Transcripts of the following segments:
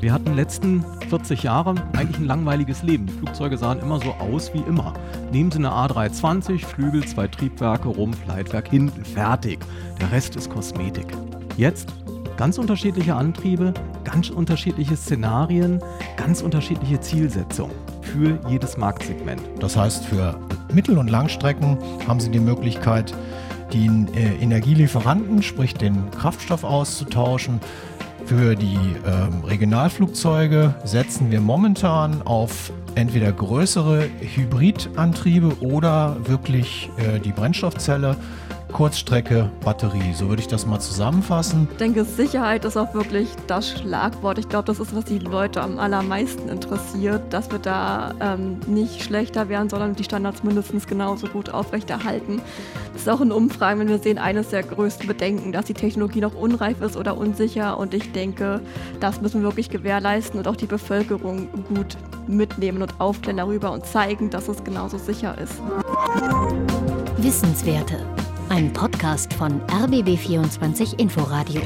Wir hatten letzten 40 Jahre eigentlich ein langweiliges Leben. Die Flugzeuge sahen immer so aus wie immer. Nehmen Sie eine A320, Flügel, zwei Triebwerke, Rumpf, Leitwerk, hinten, fertig. Der Rest ist Kosmetik. Jetzt ganz unterschiedliche Antriebe, ganz unterschiedliche Szenarien, ganz unterschiedliche Zielsetzungen für jedes Marktsegment. Das heißt, für Mittel- und Langstrecken haben Sie die Möglichkeit, den äh, Energielieferanten, sprich den Kraftstoff auszutauschen. Für die ähm, Regionalflugzeuge setzen wir momentan auf entweder größere Hybridantriebe oder wirklich äh, die Brennstoffzelle. Kurzstrecke, Batterie. So würde ich das mal zusammenfassen. Ich denke, Sicherheit ist auch wirklich das Schlagwort. Ich glaube, das ist, was die Leute am allermeisten interessiert, dass wir da ähm, nicht schlechter werden, sondern die Standards mindestens genauso gut aufrechterhalten. Das ist auch in Umfragen, wenn wir sehen, eines der größten Bedenken, dass die Technologie noch unreif ist oder unsicher. Und ich denke, das müssen wir wirklich gewährleisten und auch die Bevölkerung gut mitnehmen und aufklären darüber und zeigen, dass es genauso sicher ist. Wissenswerte ein Podcast von RBB24 Inforadio.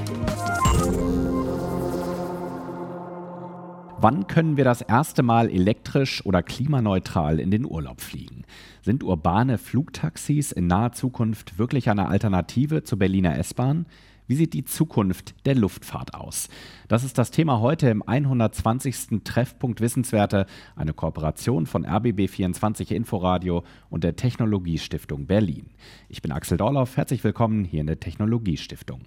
Wann können wir das erste Mal elektrisch oder klimaneutral in den Urlaub fliegen? Sind urbane Flugtaxis in naher Zukunft wirklich eine Alternative zur Berliner S-Bahn? Wie sieht die Zukunft der Luftfahrt aus? Das ist das Thema heute im 120. Treffpunkt Wissenswerte, eine Kooperation von RBB24 Inforadio und der Technologiestiftung Berlin. Ich bin Axel Dorloff, herzlich willkommen hier in der Technologiestiftung.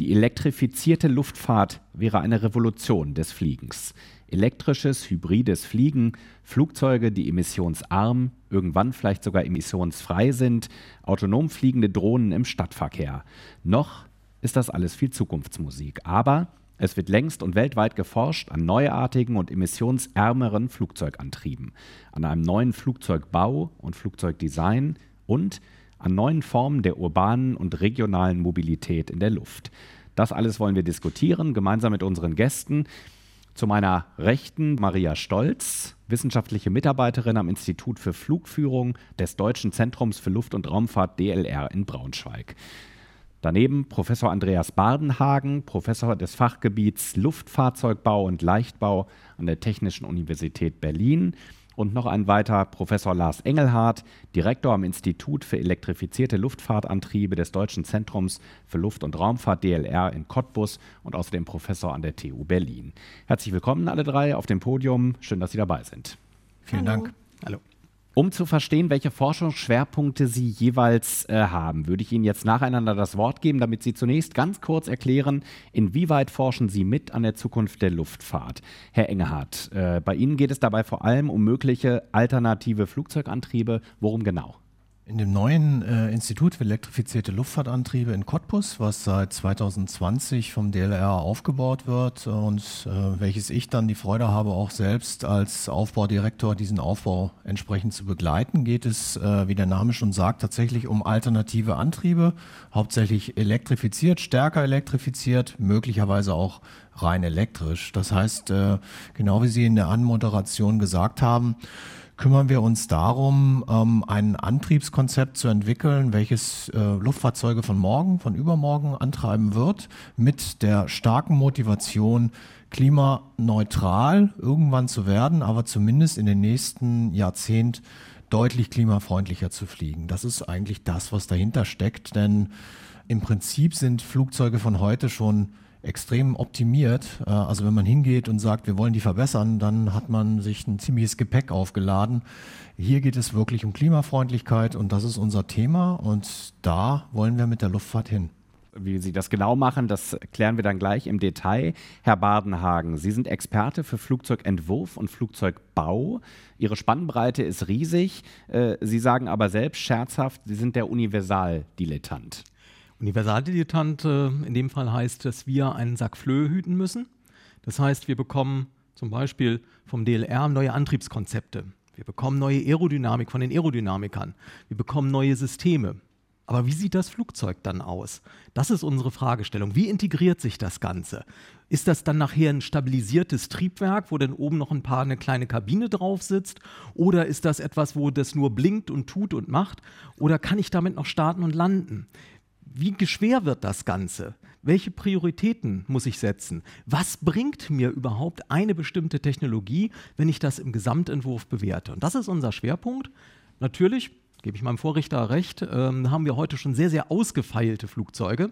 Die elektrifizierte Luftfahrt wäre eine Revolution des Fliegens. Elektrisches, hybrides Fliegen, Flugzeuge, die emissionsarm, irgendwann vielleicht sogar emissionsfrei sind, autonom fliegende Drohnen im Stadtverkehr. Noch ist das alles viel Zukunftsmusik. Aber es wird längst und weltweit geforscht an neuartigen und emissionsärmeren Flugzeugantrieben, an einem neuen Flugzeugbau und Flugzeugdesign und an neuen Formen der urbanen und regionalen Mobilität in der Luft. Das alles wollen wir diskutieren, gemeinsam mit unseren Gästen. Zu meiner Rechten Maria Stolz, wissenschaftliche Mitarbeiterin am Institut für Flugführung des Deutschen Zentrums für Luft- und Raumfahrt DLR in Braunschweig. Daneben Professor Andreas Bardenhagen, Professor des Fachgebiets Luftfahrzeugbau und Leichtbau an der Technischen Universität Berlin und noch ein weiter Professor Lars Engelhardt, Direktor am Institut für elektrifizierte Luftfahrtantriebe des Deutschen Zentrums für Luft- und Raumfahrt DLR in Cottbus und außerdem Professor an der TU Berlin. Herzlich willkommen alle drei auf dem Podium. Schön, dass Sie dabei sind. Vielen Hallo. Dank. Hallo. Um zu verstehen, welche Forschungsschwerpunkte Sie jeweils äh, haben, würde ich Ihnen jetzt nacheinander das Wort geben, damit Sie zunächst ganz kurz erklären, inwieweit forschen Sie mit an der Zukunft der Luftfahrt. Herr Engehardt, äh, bei Ihnen geht es dabei vor allem um mögliche alternative Flugzeugantriebe. Worum genau? In dem neuen äh, Institut für elektrifizierte Luftfahrtantriebe in Cottbus, was seit 2020 vom DLR aufgebaut wird und äh, welches ich dann die Freude habe, auch selbst als Aufbaudirektor diesen Aufbau entsprechend zu begleiten, geht es, äh, wie der Name schon sagt, tatsächlich um alternative Antriebe, hauptsächlich elektrifiziert, stärker elektrifiziert, möglicherweise auch rein elektrisch. Das heißt, äh, genau wie Sie in der Anmoderation gesagt haben, kümmern wir uns darum, ähm, ein Antriebskonzept zu entwickeln, welches äh, Luftfahrzeuge von morgen, von übermorgen antreiben wird, mit der starken Motivation, klimaneutral irgendwann zu werden, aber zumindest in den nächsten Jahrzehnt deutlich klimafreundlicher zu fliegen. Das ist eigentlich das, was dahinter steckt, denn im Prinzip sind Flugzeuge von heute schon extrem optimiert. Äh, also wenn man hingeht und sagt, wir wollen die verbessern, dann hat man sich ein ziemliches Gepäck aufgeladen. Hier geht es wirklich um Klimafreundlichkeit und das ist unser Thema und da wollen wir mit der Luftfahrt hin. Wie Sie das genau machen, das klären wir dann gleich im Detail. Herr Badenhagen, Sie sind Experte für Flugzeugentwurf und Flugzeugbau. Ihre Spannbreite ist riesig. Äh, Sie sagen aber selbst scherzhaft, Sie sind der Universaldilettant. Universaldilettant in dem Fall heißt, dass wir einen Sack Flöhe hüten müssen. Das heißt, wir bekommen zum Beispiel vom DLR neue Antriebskonzepte. Wir bekommen neue Aerodynamik von den Aerodynamikern. Wir bekommen neue Systeme. Aber wie sieht das Flugzeug dann aus? Das ist unsere Fragestellung. Wie integriert sich das Ganze? Ist das dann nachher ein stabilisiertes Triebwerk, wo dann oben noch ein paar eine kleine Kabine drauf sitzt? Oder ist das etwas, wo das nur blinkt und tut und macht? Oder kann ich damit noch starten und landen? Wie schwer wird das Ganze? Welche Prioritäten muss ich setzen? Was bringt mir überhaupt eine bestimmte Technologie, wenn ich das im Gesamtentwurf bewerte? Und das ist unser Schwerpunkt. Natürlich, gebe ich meinem Vorrichter recht, ähm, haben wir heute schon sehr, sehr ausgefeilte Flugzeuge,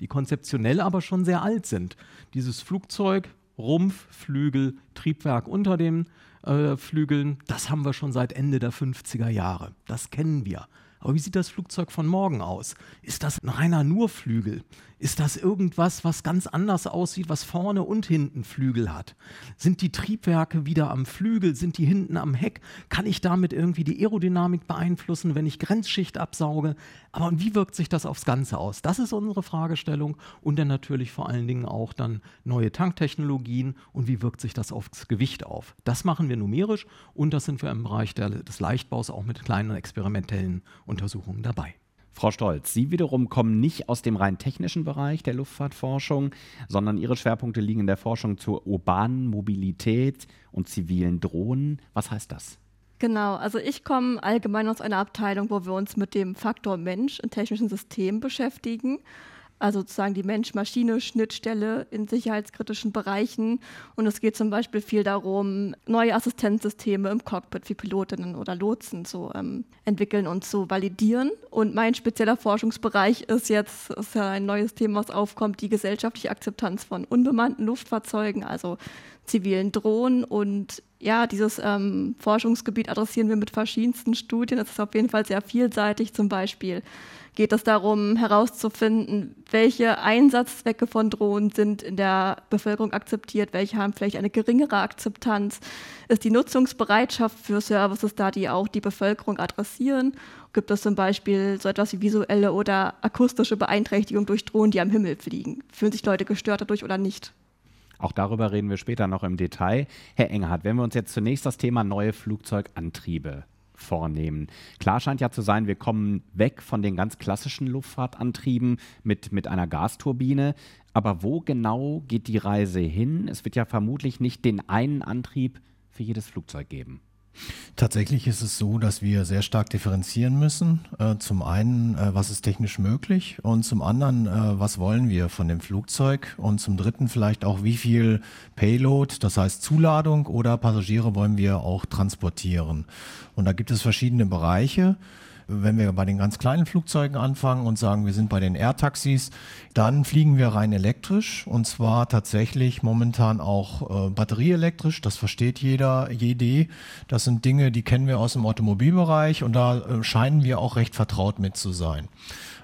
die konzeptionell aber schon sehr alt sind. Dieses Flugzeug, Rumpf, Flügel, Triebwerk unter den äh, Flügeln, das haben wir schon seit Ende der 50er Jahre. Das kennen wir. Aber wie sieht das Flugzeug von morgen aus? Ist das ein reiner Nurflügel? Ist das irgendwas, was ganz anders aussieht, was vorne und hinten Flügel hat? Sind die Triebwerke wieder am Flügel? Sind die hinten am Heck? Kann ich damit irgendwie die Aerodynamik beeinflussen, wenn ich Grenzschicht absauge? Aber wie wirkt sich das aufs Ganze aus? Das ist unsere Fragestellung und dann natürlich vor allen Dingen auch dann neue Tanktechnologien und wie wirkt sich das aufs Gewicht auf? Das machen wir numerisch und das sind wir im Bereich der, des Leichtbaus auch mit kleinen experimentellen Untersuchungen dabei. Frau Stolz, Sie wiederum kommen nicht aus dem rein technischen Bereich der Luftfahrtforschung, sondern Ihre Schwerpunkte liegen in der Forschung zur urbanen Mobilität und zivilen Drohnen. Was heißt das? Genau, also ich komme allgemein aus einer Abteilung, wo wir uns mit dem Faktor Mensch in technischen Systemen beschäftigen also sozusagen die Mensch-Maschine-Schnittstelle in sicherheitskritischen Bereichen. Und es geht zum Beispiel viel darum, neue Assistenzsysteme im Cockpit für Pilotinnen oder Lotsen zu ähm, entwickeln und zu validieren. Und mein spezieller Forschungsbereich ist jetzt, ist ja ein neues Thema, was aufkommt, die gesellschaftliche Akzeptanz von unbemannten Luftfahrzeugen, also zivilen Drohnen. Und ja, dieses ähm, Forschungsgebiet adressieren wir mit verschiedensten Studien. Das ist auf jeden Fall sehr vielseitig, zum Beispiel geht es darum herauszufinden, welche Einsatzzwecke von Drohnen sind in der Bevölkerung akzeptiert, welche haben vielleicht eine geringere Akzeptanz, ist die Nutzungsbereitschaft für Services da, die auch die Bevölkerung adressieren. Gibt es zum Beispiel so etwas wie visuelle oder akustische Beeinträchtigung durch Drohnen, die am Himmel fliegen? Fühlen sich Leute gestört dadurch oder nicht? Auch darüber reden wir später noch im Detail. Herr Engerhardt, wenn wir uns jetzt zunächst das Thema neue Flugzeugantriebe vornehmen. Klar scheint ja zu sein, wir kommen weg von den ganz klassischen Luftfahrtantrieben mit, mit einer Gasturbine. Aber wo genau geht die Reise hin? Es wird ja vermutlich nicht den einen Antrieb für jedes Flugzeug geben. Tatsächlich ist es so, dass wir sehr stark differenzieren müssen. Äh, zum einen, äh, was ist technisch möglich und zum anderen, äh, was wollen wir von dem Flugzeug und zum dritten vielleicht auch, wie viel Payload, das heißt Zuladung oder Passagiere wollen wir auch transportieren. Und da gibt es verschiedene Bereiche. Wenn wir bei den ganz kleinen Flugzeugen anfangen und sagen, wir sind bei den Air-Taxis, dann fliegen wir rein elektrisch und zwar tatsächlich momentan auch äh, batterieelektrisch. Das versteht jeder, jede. Das sind Dinge, die kennen wir aus dem Automobilbereich und da äh, scheinen wir auch recht vertraut mit zu sein.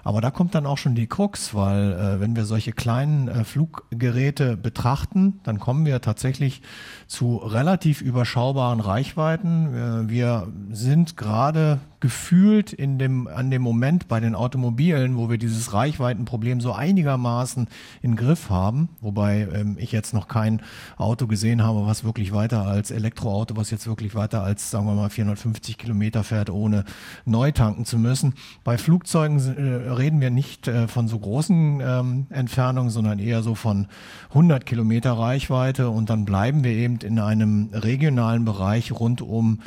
Aber da kommt dann auch schon die Krux, weil äh, wenn wir solche kleinen äh, Fluggeräte betrachten, dann kommen wir tatsächlich zu relativ überschaubaren Reichweiten. Äh, wir sind gerade gefühlt in dem, an dem Moment bei den Automobilen, wo wir dieses Reichweitenproblem so einigermaßen in Griff haben, wobei ähm, ich jetzt noch kein Auto gesehen habe, was wirklich weiter als Elektroauto, was jetzt wirklich weiter als, sagen wir mal, 450 Kilometer fährt, ohne neu tanken zu müssen. Bei Flugzeugen äh, reden wir nicht äh, von so großen ähm, Entfernungen, sondern eher so von 100 Kilometer Reichweite. Und dann bleiben wir eben in einem regionalen Bereich rund um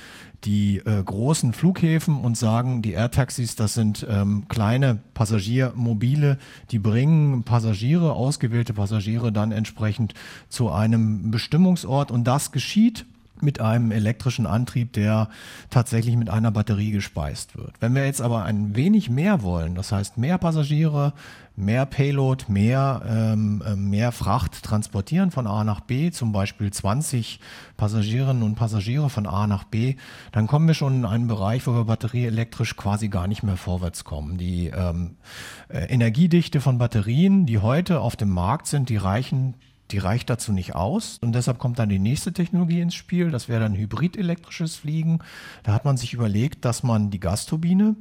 die äh, großen Flughäfen und sagen, die Air-Taxis, das sind ähm, kleine Passagiermobile, die bringen Passagiere, ausgewählte Passagiere dann entsprechend zu einem Bestimmungsort. Und das geschieht mit einem elektrischen Antrieb, der tatsächlich mit einer Batterie gespeist wird. Wenn wir jetzt aber ein wenig mehr wollen, das heißt mehr Passagiere, mehr Payload, mehr, ähm, äh, mehr Fracht transportieren von A nach B, zum Beispiel 20 Passagierinnen und Passagiere von A nach B, dann kommen wir schon in einen Bereich, wo wir batterieelektrisch quasi gar nicht mehr vorwärts kommen. Die ähm, äh, Energiedichte von Batterien, die heute auf dem Markt sind, die reichen die reicht dazu nicht aus. Und deshalb kommt dann die nächste Technologie ins Spiel. Das wäre dann hybrid-elektrisches Fliegen. Da hat man sich überlegt, dass man die Gasturbine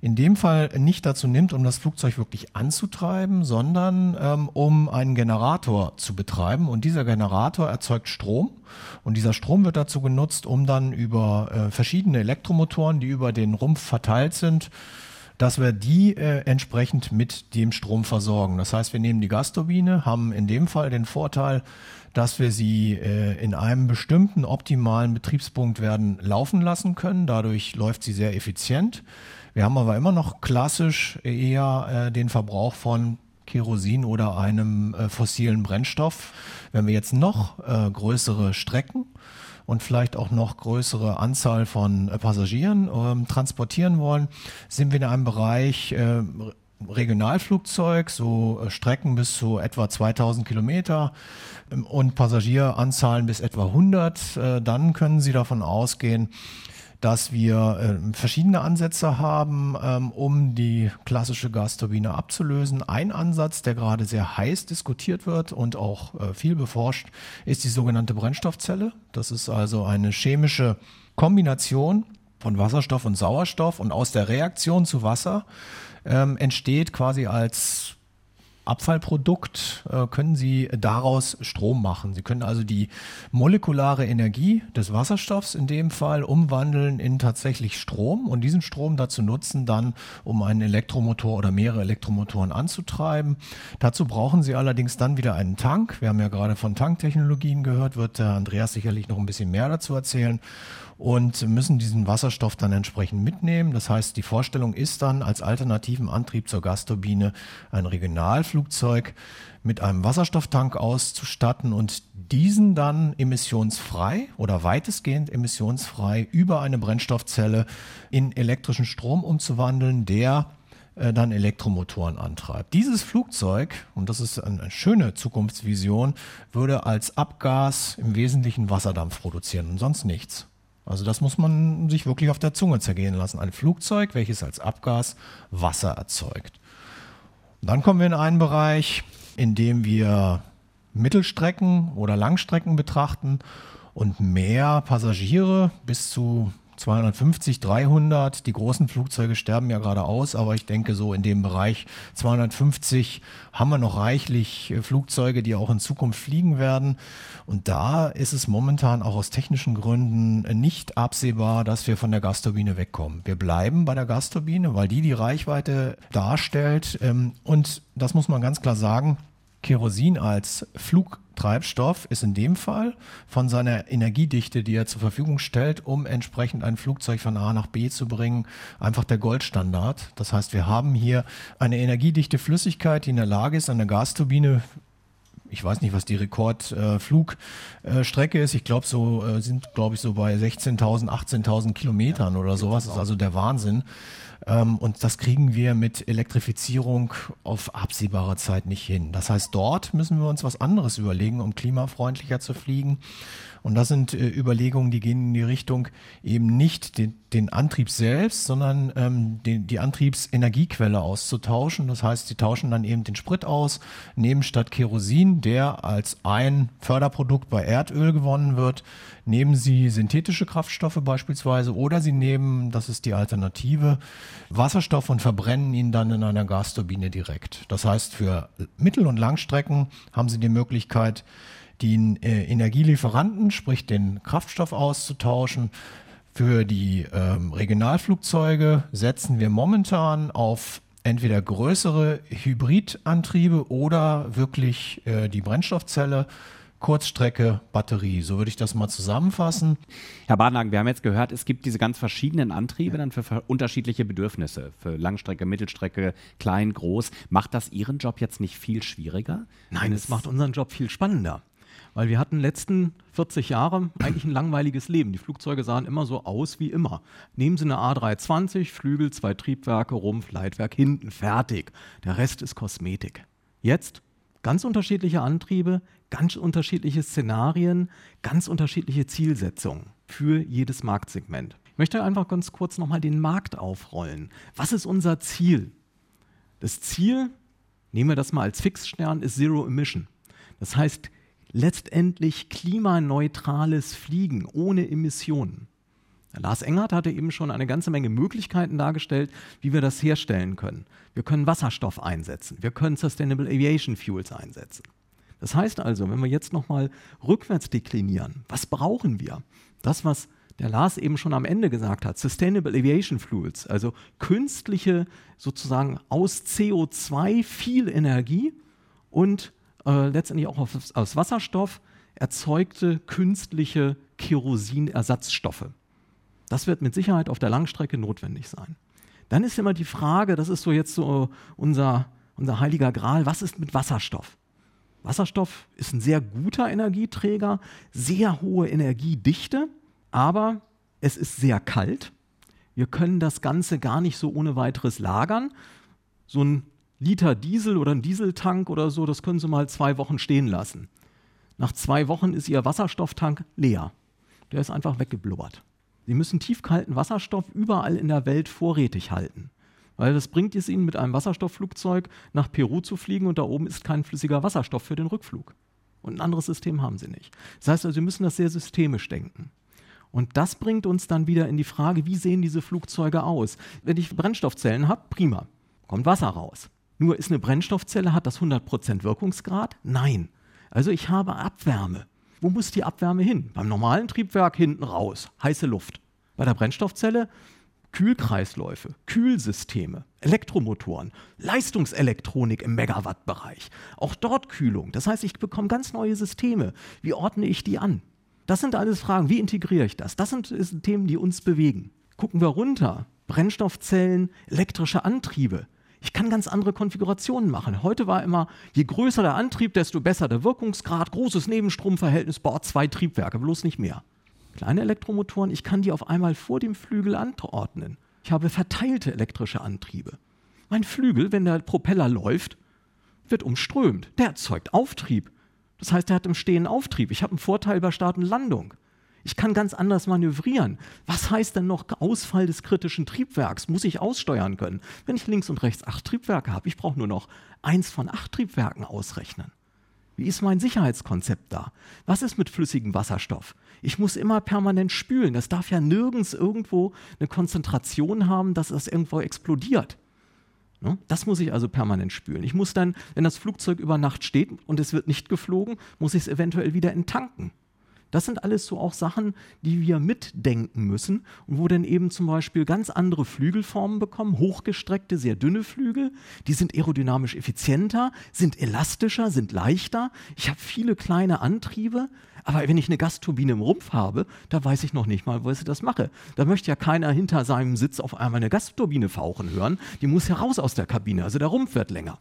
in dem Fall nicht dazu nimmt, um das Flugzeug wirklich anzutreiben, sondern ähm, um einen Generator zu betreiben. Und dieser Generator erzeugt Strom. Und dieser Strom wird dazu genutzt, um dann über äh, verschiedene Elektromotoren, die über den Rumpf verteilt sind, dass wir die äh, entsprechend mit dem Strom versorgen. Das heißt, wir nehmen die Gasturbine, haben in dem Fall den Vorteil, dass wir sie äh, in einem bestimmten optimalen Betriebspunkt werden laufen lassen können. Dadurch läuft sie sehr effizient. Wir haben aber immer noch klassisch eher äh, den Verbrauch von Kerosin oder einem äh, fossilen Brennstoff. Wenn wir jetzt noch äh, größere Strecken und vielleicht auch noch größere Anzahl von äh, Passagieren ähm, transportieren wollen, sind wir in einem Bereich äh, Regionalflugzeug, so äh, Strecken bis zu etwa 2000 Kilometer ähm, und Passagieranzahlen bis etwa 100. Äh, dann können Sie davon ausgehen, dass wir äh, verschiedene Ansätze haben, ähm, um die klassische Gasturbine abzulösen. Ein Ansatz, der gerade sehr heiß diskutiert wird und auch äh, viel beforscht, ist die sogenannte Brennstoffzelle. Das ist also eine chemische Kombination von Wasserstoff und Sauerstoff und aus der Reaktion zu Wasser ähm, entsteht quasi als Abfallprodukt äh, können Sie daraus Strom machen. Sie können also die molekulare Energie des Wasserstoffs in dem Fall umwandeln in tatsächlich Strom und diesen Strom dazu nutzen, dann um einen Elektromotor oder mehrere Elektromotoren anzutreiben. Dazu brauchen Sie allerdings dann wieder einen Tank. Wir haben ja gerade von Tanktechnologien gehört, wird der Andreas sicherlich noch ein bisschen mehr dazu erzählen und müssen diesen Wasserstoff dann entsprechend mitnehmen. Das heißt, die Vorstellung ist dann als alternativen Antrieb zur Gasturbine ein Regionalflugzeug mit einem Wasserstofftank auszustatten und diesen dann emissionsfrei oder weitestgehend emissionsfrei über eine Brennstoffzelle in elektrischen Strom umzuwandeln, der äh, dann Elektromotoren antreibt. Dieses Flugzeug, und das ist eine schöne Zukunftsvision, würde als Abgas im Wesentlichen Wasserdampf produzieren und sonst nichts. Also das muss man sich wirklich auf der Zunge zergehen lassen. Ein Flugzeug, welches als Abgas Wasser erzeugt. Dann kommen wir in einen Bereich, in dem wir Mittelstrecken oder Langstrecken betrachten und mehr Passagiere bis zu 250, 300. Die großen Flugzeuge sterben ja gerade aus, aber ich denke, so in dem Bereich 250 haben wir noch reichlich äh, Flugzeuge, die auch in Zukunft fliegen werden. Und da ist es momentan auch aus technischen Gründen nicht absehbar, dass wir von der Gasturbine wegkommen. Wir bleiben bei der Gasturbine, weil die die Reichweite darstellt. Ähm, und das muss man ganz klar sagen, Kerosin als Flugtreibstoff ist in dem Fall von seiner Energiedichte, die er zur Verfügung stellt, um entsprechend ein Flugzeug von A nach B zu bringen, einfach der Goldstandard. Das heißt, wir haben hier eine energiedichte Flüssigkeit, die in der Lage ist, eine Gasturbine ich weiß nicht, was die Rekordflugstrecke äh, ist. Ich glaube, so äh, sind, glaube ich, so bei 16.000, 18.000 Kilometern ja, oder sowas. Das ist also der Wahnsinn. Ähm, und das kriegen wir mit Elektrifizierung auf absehbare Zeit nicht hin. Das heißt, dort müssen wir uns was anderes überlegen, um klimafreundlicher zu fliegen. Und das sind äh, Überlegungen, die gehen in die Richtung eben nicht den, den Antrieb selbst, sondern ähm, den, die Antriebsenergiequelle auszutauschen. Das heißt, sie tauschen dann eben den Sprit aus, nehmen statt Kerosin, der als ein Förderprodukt bei Erdöl gewonnen wird, nehmen sie synthetische Kraftstoffe beispielsweise oder sie nehmen, das ist die Alternative, Wasserstoff und verbrennen ihn dann in einer Gasturbine direkt. Das heißt, für Mittel- und Langstrecken haben sie die Möglichkeit, den äh, Energielieferanten, sprich den Kraftstoff auszutauschen. Für die ähm, Regionalflugzeuge setzen wir momentan auf entweder größere Hybridantriebe oder wirklich äh, die Brennstoffzelle. Kurzstrecke, Batterie. So würde ich das mal zusammenfassen. Herr Badenhagen, wir haben jetzt gehört, es gibt diese ganz verschiedenen Antriebe dann für unterschiedliche Bedürfnisse. Für Langstrecke, Mittelstrecke, klein, groß. Macht das Ihren Job jetzt nicht viel schwieriger? Nein, es macht unseren Job viel spannender. Weil wir hatten letzten 40 Jahre eigentlich ein langweiliges Leben. Die Flugzeuge sahen immer so aus wie immer. Nehmen Sie eine A320, Flügel, zwei Triebwerke, Rumpf, Leitwerk, hinten, fertig. Der Rest ist Kosmetik. Jetzt ganz unterschiedliche Antriebe, ganz unterschiedliche Szenarien, ganz unterschiedliche Zielsetzungen für jedes Marktsegment. Ich möchte einfach ganz kurz nochmal den Markt aufrollen. Was ist unser Ziel? Das Ziel, nehmen wir das mal als Fixstern, ist Zero Emission. Das heißt, letztendlich klimaneutrales Fliegen ohne Emissionen. Lars Engert hatte eben schon eine ganze Menge Möglichkeiten dargestellt, wie wir das herstellen können. Wir können Wasserstoff einsetzen, wir können Sustainable Aviation Fuels einsetzen. Das heißt also, wenn wir jetzt nochmal rückwärts deklinieren, was brauchen wir? Das, was der Lars eben schon am Ende gesagt hat, Sustainable Aviation Fuels, also künstliche, sozusagen aus CO2 viel Energie und äh, letztendlich auch aus, aus Wasserstoff erzeugte künstliche Kerosinersatzstoffe. Das wird mit Sicherheit auf der Langstrecke notwendig sein. Dann ist immer die Frage, das ist so jetzt so unser, unser heiliger Gral, was ist mit Wasserstoff? Wasserstoff ist ein sehr guter Energieträger, sehr hohe Energiedichte, aber es ist sehr kalt. Wir können das Ganze gar nicht so ohne weiteres lagern. So ein Liter Diesel oder ein Dieseltank oder so, das können Sie mal zwei Wochen stehen lassen. Nach zwei Wochen ist Ihr Wasserstofftank leer. Der ist einfach weggeblubbert. Sie müssen tiefkalten Wasserstoff überall in der Welt vorrätig halten. Weil das bringt es Ihnen, mit einem Wasserstoffflugzeug nach Peru zu fliegen und da oben ist kein flüssiger Wasserstoff für den Rückflug. Und ein anderes System haben Sie nicht. Das heißt also, Sie müssen das sehr systemisch denken. Und das bringt uns dann wieder in die Frage, wie sehen diese Flugzeuge aus? Wenn ich Brennstoffzellen habe, prima, kommt Wasser raus. Nur ist eine Brennstoffzelle, hat das 100% Wirkungsgrad? Nein. Also ich habe Abwärme. Wo muss die Abwärme hin? Beim normalen Triebwerk hinten raus, heiße Luft. Bei der Brennstoffzelle Kühlkreisläufe, Kühlsysteme, Elektromotoren, Leistungselektronik im Megawattbereich. Auch dort Kühlung. Das heißt, ich bekomme ganz neue Systeme. Wie ordne ich die an? Das sind alles Fragen. Wie integriere ich das? Das sind, sind Themen, die uns bewegen. Gucken wir runter. Brennstoffzellen, elektrische Antriebe. Ich kann ganz andere Konfigurationen machen. Heute war immer, je größer der Antrieb, desto besser der Wirkungsgrad, großes Nebenstromverhältnis, Bord zwei Triebwerke, bloß nicht mehr. Kleine Elektromotoren, ich kann die auf einmal vor dem Flügel anordnen. Ich habe verteilte elektrische Antriebe. Mein Flügel, wenn der Propeller läuft, wird umströmt. Der erzeugt Auftrieb. Das heißt, er hat im Stehen Auftrieb. Ich habe einen Vorteil bei Start und Landung. Ich kann ganz anders manövrieren. Was heißt denn noch Ausfall des kritischen Triebwerks? Muss ich aussteuern können? Wenn ich links und rechts acht Triebwerke habe, ich brauche nur noch eins von acht Triebwerken ausrechnen. Wie ist mein Sicherheitskonzept da? Was ist mit flüssigem Wasserstoff? Ich muss immer permanent spülen. Das darf ja nirgends irgendwo eine Konzentration haben, dass das irgendwo explodiert. Ne? Das muss ich also permanent spülen. Ich muss dann, wenn das Flugzeug über Nacht steht und es wird nicht geflogen, muss ich es eventuell wieder enttanken. Das sind alles so auch Sachen, die wir mitdenken müssen und wo dann eben zum Beispiel ganz andere Flügelformen bekommen, hochgestreckte, sehr dünne Flügel, die sind aerodynamisch effizienter, sind elastischer, sind leichter. Ich habe viele kleine Antriebe, aber wenn ich eine Gasturbine im Rumpf habe, da weiß ich noch nicht mal, wo ich das mache. Da möchte ja keiner hinter seinem Sitz auf einmal eine Gasturbine fauchen hören. Die muss heraus aus der Kabine, also der Rumpf wird länger.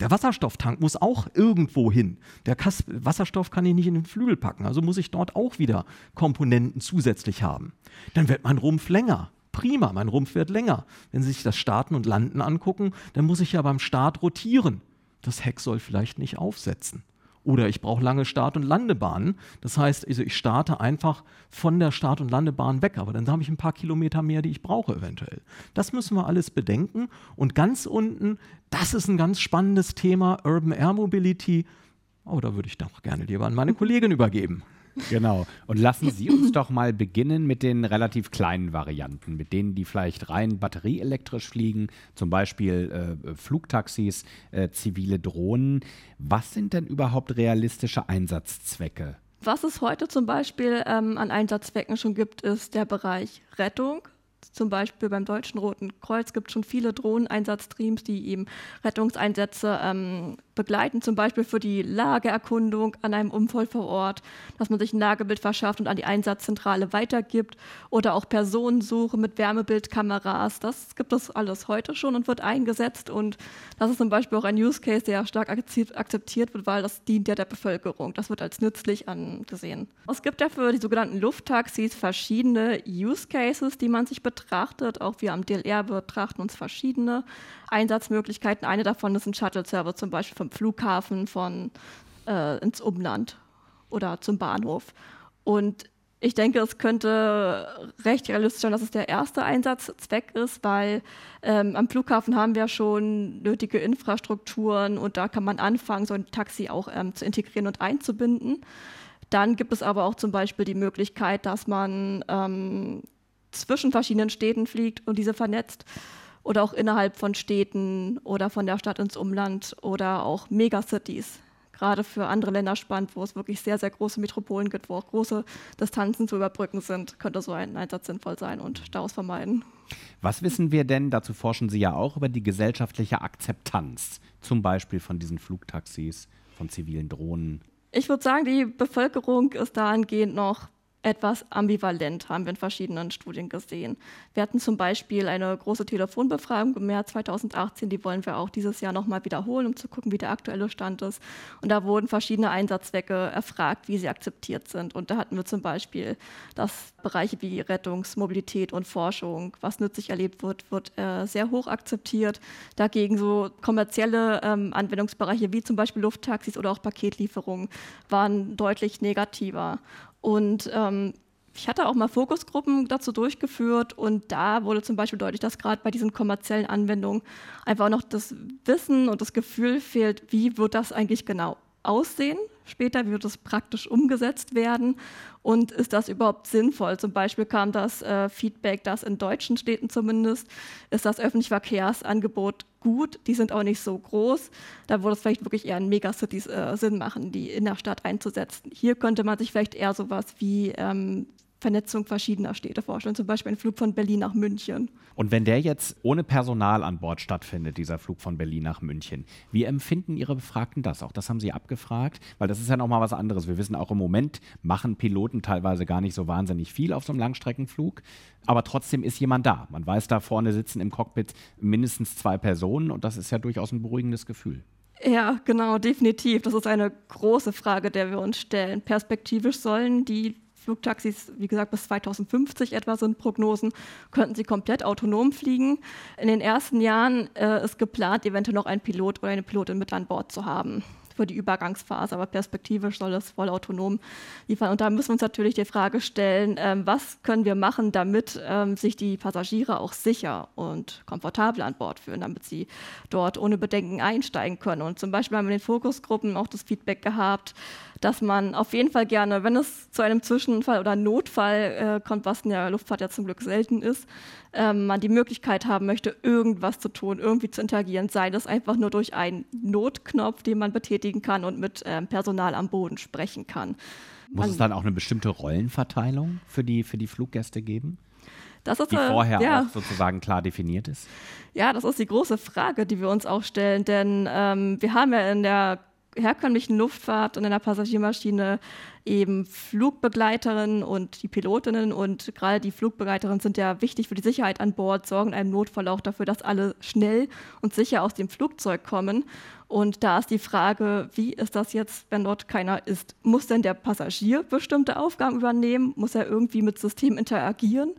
Der Wasserstofftank muss auch irgendwo hin. Der Kas Wasserstoff kann ich nicht in den Flügel packen, also muss ich dort auch wieder Komponenten zusätzlich haben. Dann wird mein Rumpf länger. Prima, mein Rumpf wird länger. Wenn Sie sich das Starten und Landen angucken, dann muss ich ja beim Start rotieren. Das Heck soll vielleicht nicht aufsetzen. Oder ich brauche lange Start- und Landebahnen. Das heißt, also ich starte einfach von der Start- und Landebahn weg, aber dann habe ich ein paar Kilometer mehr, die ich brauche eventuell. Das müssen wir alles bedenken. Und ganz unten, das ist ein ganz spannendes Thema, Urban Air Mobility. Oh, da würde ich doch gerne lieber an meine Kollegin übergeben. Genau. Und lassen Sie uns doch mal beginnen mit den relativ kleinen Varianten, mit denen, die vielleicht rein batterieelektrisch fliegen, zum Beispiel äh, Flugtaxis, äh, zivile Drohnen. Was sind denn überhaupt realistische Einsatzzwecke? Was es heute zum Beispiel ähm, an Einsatzzwecken schon gibt, ist der Bereich Rettung, zum Beispiel beim Deutschen Roten Kreuz gibt es schon viele Drohneneinsatzstreams, die eben Rettungseinsätze ähm, begleiten, zum Beispiel für die Lageerkundung an einem Unfall vor Ort, dass man sich ein Lagebild verschafft und an die Einsatzzentrale weitergibt oder auch Personensuche mit Wärmebildkameras. Das gibt es alles heute schon und wird eingesetzt und das ist zum Beispiel auch ein Use Case, der stark akzeptiert wird, weil das dient ja der Bevölkerung. Das wird als nützlich angesehen. Es gibt ja für die sogenannten Lufttaxis verschiedene Use Cases, die man sich betrachtet. Auch wir am DLR betrachten uns verschiedene Einsatzmöglichkeiten. Eine davon ist ein Shuttle-Service, zum Beispiel vom Flughafen von, äh, ins Umland oder zum Bahnhof. Und ich denke, es könnte recht realistisch sein, dass es der erste Einsatzzweck ist, weil ähm, am Flughafen haben wir schon nötige Infrastrukturen und da kann man anfangen, so ein Taxi auch ähm, zu integrieren und einzubinden. Dann gibt es aber auch zum Beispiel die Möglichkeit, dass man ähm, zwischen verschiedenen Städten fliegt und diese vernetzt oder auch innerhalb von Städten oder von der Stadt ins Umland oder auch Megacities. Gerade für andere Länder spannend, wo es wirklich sehr, sehr große Metropolen gibt, wo auch große Distanzen zu überbrücken sind, könnte so ein Einsatz sinnvoll sein und Staus vermeiden. Was wissen wir denn, dazu forschen Sie ja auch, über die gesellschaftliche Akzeptanz, zum Beispiel von diesen Flugtaxis, von zivilen Drohnen? Ich würde sagen, die Bevölkerung ist dahingehend noch etwas ambivalent, haben wir in verschiedenen Studien gesehen. Wir hatten zum Beispiel eine große Telefonbefragung im März 2018, die wollen wir auch dieses Jahr nochmal wiederholen, um zu gucken, wie der aktuelle Stand ist. Und da wurden verschiedene Einsatzzwecke erfragt, wie sie akzeptiert sind. Und da hatten wir zum Beispiel, dass Bereiche wie Rettungsmobilität und Forschung, was nützlich erlebt wird, wird äh, sehr hoch akzeptiert. Dagegen so kommerzielle ähm, Anwendungsbereiche wie zum Beispiel Lufttaxis oder auch Paketlieferungen waren deutlich negativer. Und ähm, ich hatte auch mal Fokusgruppen dazu durchgeführt und da wurde zum Beispiel deutlich, dass gerade bei diesen kommerziellen Anwendungen einfach noch das Wissen und das Gefühl fehlt, wie wird das eigentlich genau aussehen später, wird es praktisch umgesetzt werden und ist das überhaupt sinnvoll? Zum Beispiel kam das äh, Feedback, dass in deutschen Städten zumindest ist das öffentliche Verkehrsangebot gut, die sind auch nicht so groß. Da würde es vielleicht wirklich eher in Megacities äh, Sinn machen, die in der Stadt einzusetzen. Hier könnte man sich vielleicht eher sowas wie ähm, Vernetzung verschiedener Städte vorstellen, zum Beispiel ein Flug von Berlin nach München. Und wenn der jetzt ohne Personal an Bord stattfindet, dieser Flug von Berlin nach München, wie empfinden Ihre Befragten das? Auch das haben Sie abgefragt, weil das ist ja nochmal was anderes. Wir wissen auch im Moment machen Piloten teilweise gar nicht so wahnsinnig viel auf so einem Langstreckenflug, aber trotzdem ist jemand da. Man weiß, da vorne sitzen im Cockpit mindestens zwei Personen und das ist ja durchaus ein beruhigendes Gefühl. Ja, genau, definitiv. Das ist eine große Frage, der wir uns stellen. Perspektivisch sollen die Flugtaxis, wie gesagt, bis 2050 etwa sind Prognosen, könnten sie komplett autonom fliegen. In den ersten Jahren äh, ist geplant, eventuell noch einen Pilot oder eine Pilotin mit an Bord zu haben für die Übergangsphase, aber perspektivisch soll das voll autonom liefern. Und da müssen wir uns natürlich die Frage stellen, ähm, was können wir machen, damit ähm, sich die Passagiere auch sicher und komfortabel an Bord fühlen, damit sie dort ohne Bedenken einsteigen können. Und zum Beispiel haben wir in den Fokusgruppen auch das Feedback gehabt, dass man auf jeden Fall gerne, wenn es zu einem Zwischenfall oder Notfall äh, kommt, was in der Luftfahrt ja zum Glück selten ist, ähm, man die Möglichkeit haben möchte, irgendwas zu tun, irgendwie zu interagieren, sei das einfach nur durch einen Notknopf, den man betätigen kann und mit ähm, Personal am Boden sprechen kann. Muss man, es dann auch eine bestimmte Rollenverteilung für die, für die Fluggäste geben? Das ist, die vorher ja. auch sozusagen klar definiert ist? Ja, das ist die große Frage, die wir uns auch stellen, denn ähm, wir haben ja in der herkömmlichen Luftfahrt und in der Passagiermaschine eben Flugbegleiterinnen und die Pilotinnen und gerade die Flugbegleiterinnen sind ja wichtig für die Sicherheit an Bord, sorgen einem Notfall auch dafür, dass alle schnell und sicher aus dem Flugzeug kommen. Und da ist die Frage, wie ist das jetzt, wenn dort keiner ist? Muss denn der Passagier bestimmte Aufgaben übernehmen? Muss er irgendwie mit System interagieren?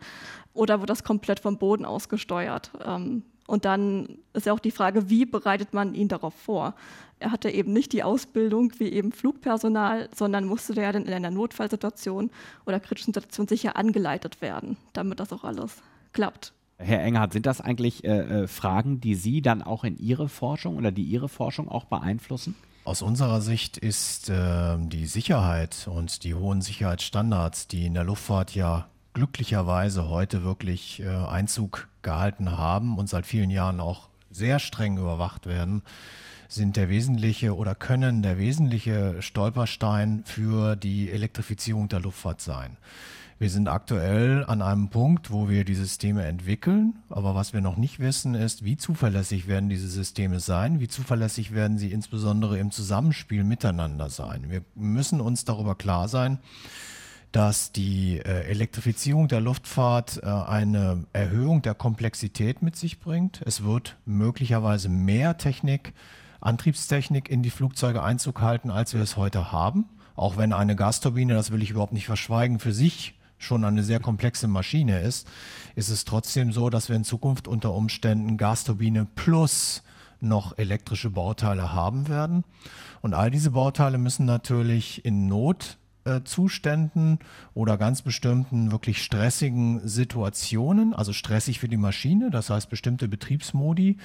Oder wird das komplett vom Boden aus gesteuert? Ähm, und dann ist ja auch die Frage, wie bereitet man ihn darauf vor? Er hatte eben nicht die Ausbildung wie eben Flugpersonal, sondern musste der dann in einer Notfallsituation oder kritischen Situation sicher angeleitet werden, damit das auch alles klappt. Herr Engerhardt, sind das eigentlich äh, äh, Fragen, die Sie dann auch in Ihre Forschung oder die Ihre Forschung auch beeinflussen? Aus unserer Sicht ist äh, die Sicherheit und die hohen Sicherheitsstandards, die in der Luftfahrt ja glücklicherweise heute wirklich äh, Einzug gehalten haben und seit vielen Jahren auch sehr streng überwacht werden, sind der wesentliche oder können der wesentliche Stolperstein für die Elektrifizierung der Luftfahrt sein. Wir sind aktuell an einem Punkt, wo wir die Systeme entwickeln, aber was wir noch nicht wissen, ist, wie zuverlässig werden diese Systeme sein, wie zuverlässig werden sie insbesondere im Zusammenspiel miteinander sein. Wir müssen uns darüber klar sein, dass die äh, Elektrifizierung der Luftfahrt äh, eine Erhöhung der Komplexität mit sich bringt. Es wird möglicherweise mehr Technik, Antriebstechnik in die Flugzeuge Einzug halten, als wir es heute haben. Auch wenn eine Gasturbine, das will ich überhaupt nicht verschweigen, für sich schon eine sehr komplexe Maschine ist, ist es trotzdem so, dass wir in Zukunft unter Umständen Gasturbine plus noch elektrische Bauteile haben werden. Und all diese Bauteile müssen natürlich in Not Zuständen oder ganz bestimmten wirklich stressigen Situationen, also stressig für die Maschine, das heißt bestimmte Betriebsmodi,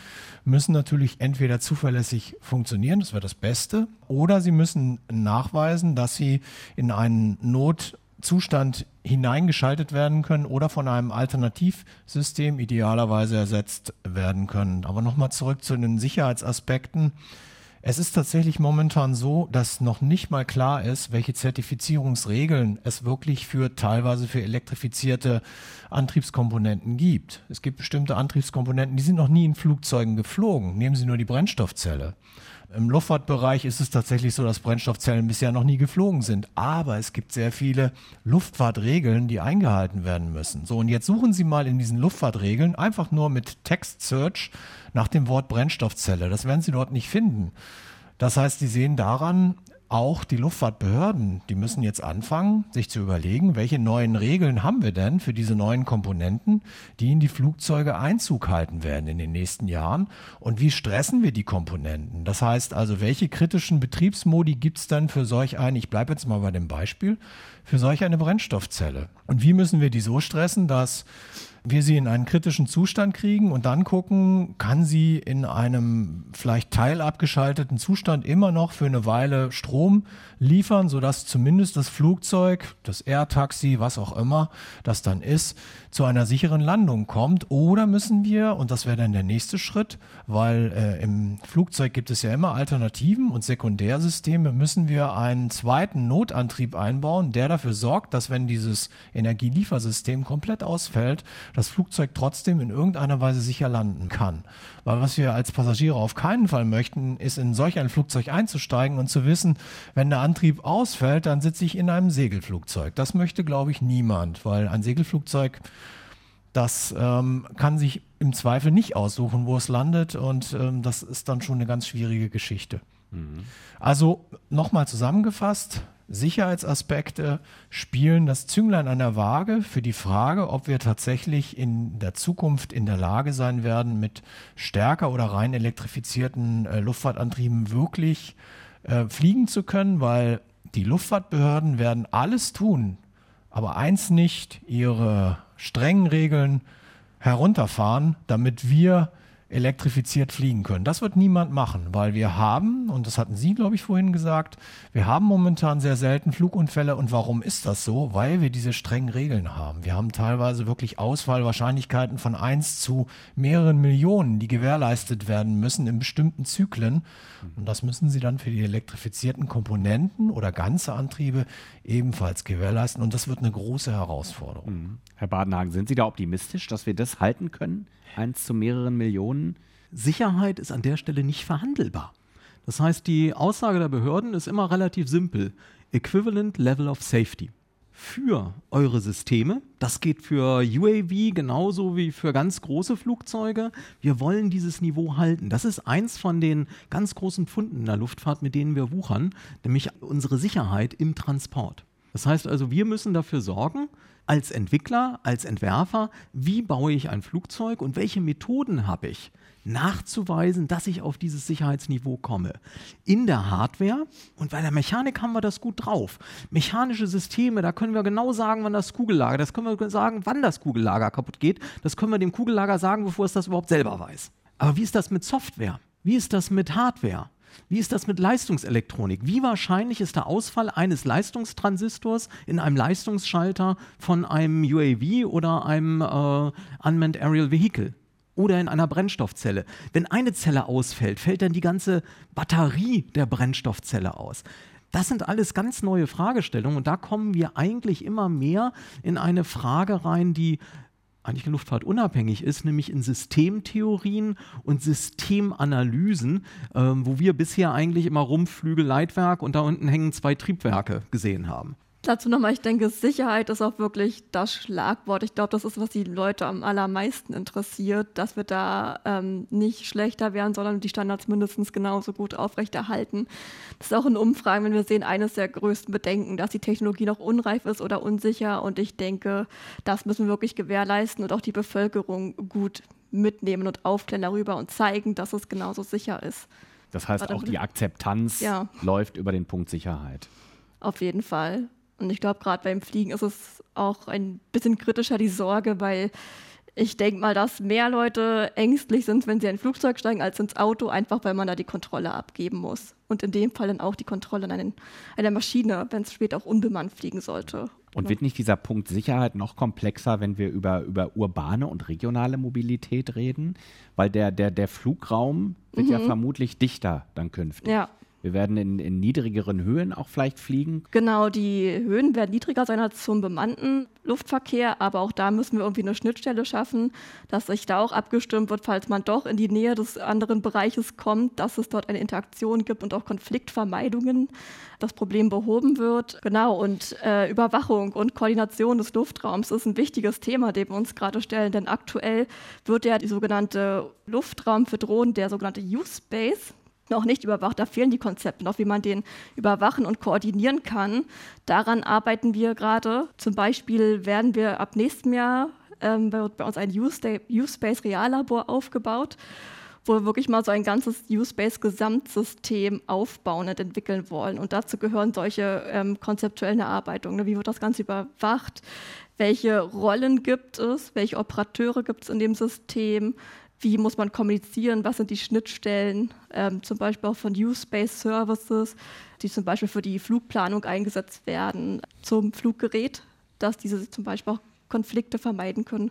müssen natürlich entweder zuverlässig funktionieren, das wäre das Beste, oder sie müssen nachweisen, dass sie in einen Notzustand hineingeschaltet werden können oder von einem Alternativsystem idealerweise ersetzt werden können. Aber nochmal zurück zu den Sicherheitsaspekten. Es ist tatsächlich momentan so, dass noch nicht mal klar ist, welche Zertifizierungsregeln es wirklich für teilweise für elektrifizierte Antriebskomponenten gibt. Es gibt bestimmte Antriebskomponenten, die sind noch nie in Flugzeugen geflogen. Nehmen Sie nur die Brennstoffzelle. Im Luftfahrtbereich ist es tatsächlich so, dass Brennstoffzellen bisher noch nie geflogen sind. Aber es gibt sehr viele Luftfahrtregeln, die eingehalten werden müssen. So, und jetzt suchen Sie mal in diesen Luftfahrtregeln einfach nur mit Text Search nach dem Wort Brennstoffzelle. Das werden Sie dort nicht finden. Das heißt, Sie sehen daran, auch die Luftfahrtbehörden, die müssen jetzt anfangen, sich zu überlegen, welche neuen Regeln haben wir denn für diese neuen Komponenten, die in die Flugzeuge Einzug halten werden in den nächsten Jahren und wie stressen wir die Komponenten. Das heißt also, welche kritischen Betriebsmodi gibt es denn für solch ein, ich bleibe jetzt mal bei dem Beispiel, für solch eine Brennstoffzelle? Und wie müssen wir die so stressen, dass wir sie in einen kritischen Zustand kriegen und dann gucken, kann sie in einem vielleicht teilabgeschalteten Zustand immer noch für eine Weile Strom liefern, sodass zumindest das Flugzeug, das Air-Taxi, was auch immer das dann ist, zu einer sicheren Landung kommt. Oder müssen wir, und das wäre dann der nächste Schritt, weil äh, im Flugzeug gibt es ja immer Alternativen und Sekundärsysteme, müssen wir einen zweiten Notantrieb einbauen, der dafür sorgt, dass wenn dieses Energieliefersystem komplett ausfällt, das Flugzeug trotzdem in irgendeiner Weise sicher landen kann. Weil was wir als Passagiere auf keinen Fall möchten, ist in solch ein Flugzeug einzusteigen und zu wissen, wenn der Antrieb ausfällt, dann sitze ich in einem Segelflugzeug. Das möchte, glaube ich, niemand, weil ein Segelflugzeug das ähm, kann sich im Zweifel nicht aussuchen, wo es landet und ähm, das ist dann schon eine ganz schwierige Geschichte. Mhm. Also nochmal zusammengefasst, Sicherheitsaspekte spielen das Zünglein an der Waage für die Frage, ob wir tatsächlich in der Zukunft in der Lage sein werden, mit stärker oder rein elektrifizierten äh, Luftfahrtantrieben wirklich äh, fliegen zu können, weil die Luftfahrtbehörden werden alles tun, aber eins nicht, ihre strengen Regeln herunterfahren, damit wir elektrifiziert fliegen können. Das wird niemand machen, weil wir haben, und das hatten Sie, glaube ich, vorhin gesagt, wir haben momentan sehr selten Flugunfälle. Und warum ist das so? Weil wir diese strengen Regeln haben. Wir haben teilweise wirklich Ausfallwahrscheinlichkeiten von 1 zu mehreren Millionen, die gewährleistet werden müssen in bestimmten Zyklen. Und das müssen Sie dann für die elektrifizierten Komponenten oder ganze Antriebe ebenfalls gewährleisten. Und das wird eine große Herausforderung. Mhm. Herr Badenhagen, sind Sie da optimistisch, dass wir das halten können? Eins zu mehreren Millionen? Sicherheit ist an der Stelle nicht verhandelbar. Das heißt, die Aussage der Behörden ist immer relativ simpel. Equivalent Level of Safety. Für eure Systeme, das geht für UAV genauso wie für ganz große Flugzeuge, wir wollen dieses Niveau halten. Das ist eins von den ganz großen Pfunden in der Luftfahrt, mit denen wir wuchern, nämlich unsere Sicherheit im Transport. Das heißt also, wir müssen dafür sorgen, als Entwickler, als Entwerfer, wie baue ich ein Flugzeug und welche Methoden habe ich, nachzuweisen, dass ich auf dieses Sicherheitsniveau komme. In der Hardware und bei der Mechanik haben wir das gut drauf. Mechanische Systeme, da können wir genau sagen, wann das Kugellager, das können wir sagen, wann das Kugellager kaputt geht. Das können wir dem Kugellager sagen, bevor es das überhaupt selber weiß. Aber wie ist das mit Software? Wie ist das mit Hardware? Wie ist das mit Leistungselektronik? Wie wahrscheinlich ist der Ausfall eines Leistungstransistors in einem Leistungsschalter von einem UAV oder einem äh, Unmanned Aerial Vehicle? Oder in einer Brennstoffzelle. Wenn eine Zelle ausfällt, fällt dann die ganze Batterie der Brennstoffzelle aus. Das sind alles ganz neue Fragestellungen und da kommen wir eigentlich immer mehr in eine Frage rein, die eigentlich Luftfahrt unabhängig ist, nämlich in Systemtheorien und Systemanalysen, ähm, wo wir bisher eigentlich immer Rumpflügel, Leitwerk und da unten hängen zwei Triebwerke gesehen haben. Dazu nochmal, ich denke, Sicherheit ist auch wirklich das Schlagwort. Ich glaube, das ist, was die Leute am allermeisten interessiert, dass wir da ähm, nicht schlechter werden, sondern die Standards mindestens genauso gut aufrechterhalten. Das ist auch in Umfragen, wenn wir sehen, eines der größten Bedenken, dass die Technologie noch unreif ist oder unsicher. Und ich denke, das müssen wir wirklich gewährleisten und auch die Bevölkerung gut mitnehmen und aufklären darüber und zeigen, dass es genauso sicher ist. Das heißt, auch die Akzeptanz ja. läuft über den Punkt Sicherheit. Auf jeden Fall. Und ich glaube, gerade beim Fliegen ist es auch ein bisschen kritischer die Sorge, weil ich denke mal, dass mehr Leute ängstlich sind, wenn sie in ein Flugzeug steigen, als ins Auto, einfach weil man da die Kontrolle abgeben muss. Und in dem Fall dann auch die Kontrolle an einen, einer Maschine, wenn es später auch unbemannt fliegen sollte. Und wird nicht dieser Punkt Sicherheit noch komplexer, wenn wir über, über urbane und regionale Mobilität reden? Weil der, der, der Flugraum wird mhm. ja vermutlich dichter dann künftig. Ja. Wir werden in, in niedrigeren Höhen auch vielleicht fliegen. Genau, die Höhen werden niedriger sein als zum bemannten Luftverkehr, aber auch da müssen wir irgendwie eine Schnittstelle schaffen, dass sich da auch abgestimmt wird, falls man doch in die Nähe des anderen Bereiches kommt, dass es dort eine Interaktion gibt und auch Konfliktvermeidungen, das Problem behoben wird. Genau, und äh, Überwachung und Koordination des Luftraums ist ein wichtiges Thema, dem wir uns gerade stellen, denn aktuell wird ja die sogenannte Luftraum für Drohnen, der sogenannte Use-Space, noch nicht überwacht. Da fehlen die Konzepte noch, wie man den überwachen und koordinieren kann. Daran arbeiten wir gerade. Zum Beispiel werden wir ab nächstem Jahr ähm, bei, bei, uns ein U-Space Reallabor aufgebaut, wo wir wirklich mal so ein ganzes U-Space Gesamtsystem aufbauen und entwickeln wollen. Und dazu gehören solche ähm, konzeptuellen Erarbeitungen. Wie wird das Ganze überwacht? Welche Rollen gibt es? Welche Operateure gibt es in dem System? Wie muss man kommunizieren, was sind die Schnittstellen, ähm, zum Beispiel auch von Use-Based Services, die zum Beispiel für die Flugplanung eingesetzt werden, zum Fluggerät, dass diese zum Beispiel auch Konflikte vermeiden können.